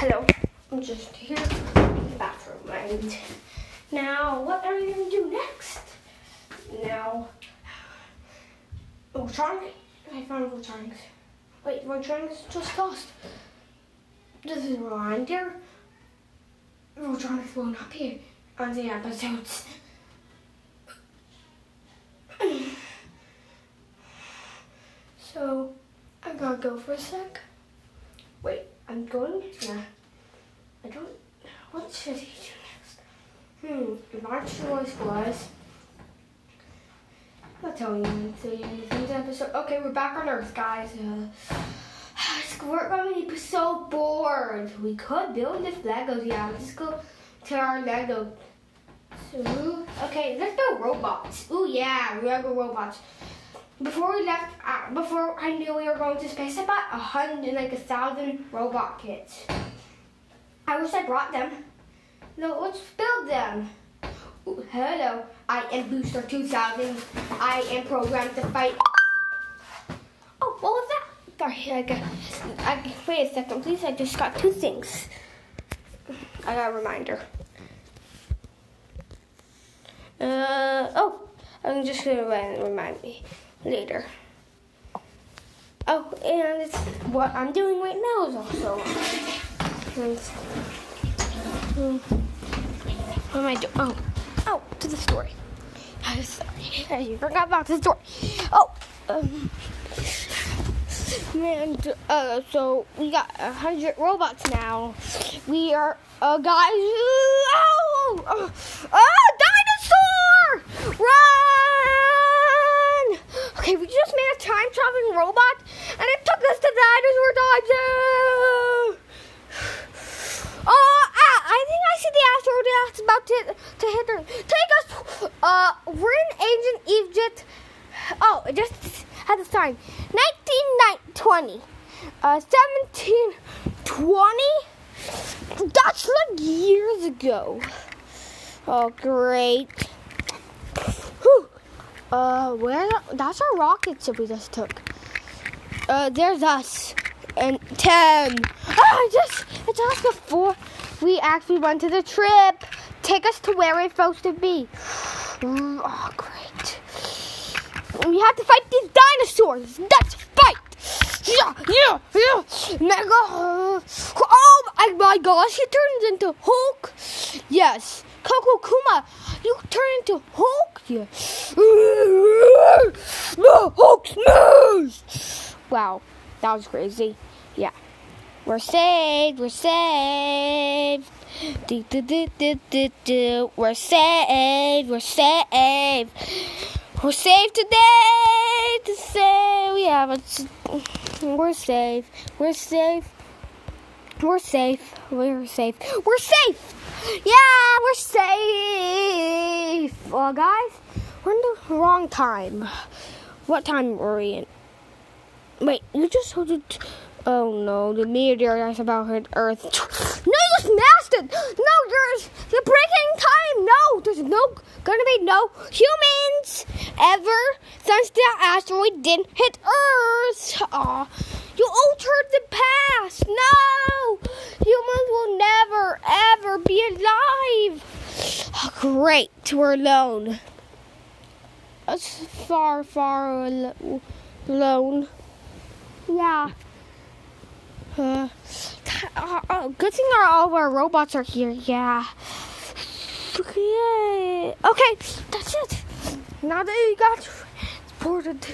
Hello. I'm just here in the bathroom. And now, what are we going to do next? Now, Voltronic. I found Voltronics. Wait, Voltronics just lost. This is a reminder. Voltronics will not appear on the episodes. So, I gotta go for a sec. I'm going? Yeah. I don't. What should he do next? Hmm, March choice was. I'll tell you anything. This episode. Okay, we're back on Earth, guys. Uh, we're gonna be so bored. We could build this Legos. Yeah, let's go to our Lego. So, okay, let's build robots. Ooh, yeah, Lego robots before we left, uh, before I knew we were going to space, I bought a hundred, like a thousand robot kits. I wish I brought them. No, let's build them. Ooh, hello, I am Booster 2000. I am programmed to fight. Oh, what was that? Sorry, I got, I, wait a second, please. I just got two things. I got a reminder. Uh, oh, I'm just gonna remind me later. Oh, and it's what I'm doing right now is also. And, um, what am I doing? Oh, oh, to the story. I'm sorry, I forgot about the story. Oh, um, man, uh, so we got a hundred robots now. We are, uh, guys. Oh, oh, oh dinosaur! Run! Okay, we just made a time traveling robot, and it took us to dinosaur time. Oh, ah, I think I see the asteroid that's about to, to hit her. Take us. Uh, we're in ancient Egypt. Oh, it just had the sign. 1920. Uh, 1720. That's like years ago. Oh, great. Uh, where? That's our rockets that we just took. Uh, there's us and ten. Oh, just it's us before we actually went to the trip. Take us to where we're supposed to be. Oh, great. We have to fight these dinosaurs. Let's fight. Yeah, yeah, yeah. Mega. Oh my gosh, he turns into Hulk. Yes. Coco Kuma, you turn into Hulk. Yeah. Hulk smash! Wow, that was crazy. Yeah. We're saved. We're saved. Do, do, do, do, do, do. We're saved. We're saved. We're saved today. To say we have a. We're safe. We're safe. We're safe. We're safe. We're safe. Yeah, we're safe. Well, guys, we're in the wrong time. What time are we in? Wait, you just heard it. Oh no, the meteor about hit Earth. No, you smashed it. No, you're you're breaking time. No, there's no gonna be no humans ever since the asteroid didn't hit Earth. Aw. You altered the past. No! Humans will never, ever be alive. Oh, great. We're alone. That's far, far alone. Yeah. Uh, uh, good thing all our robots are here. Yeah. Okay. Okay, that's it. Now that you got transported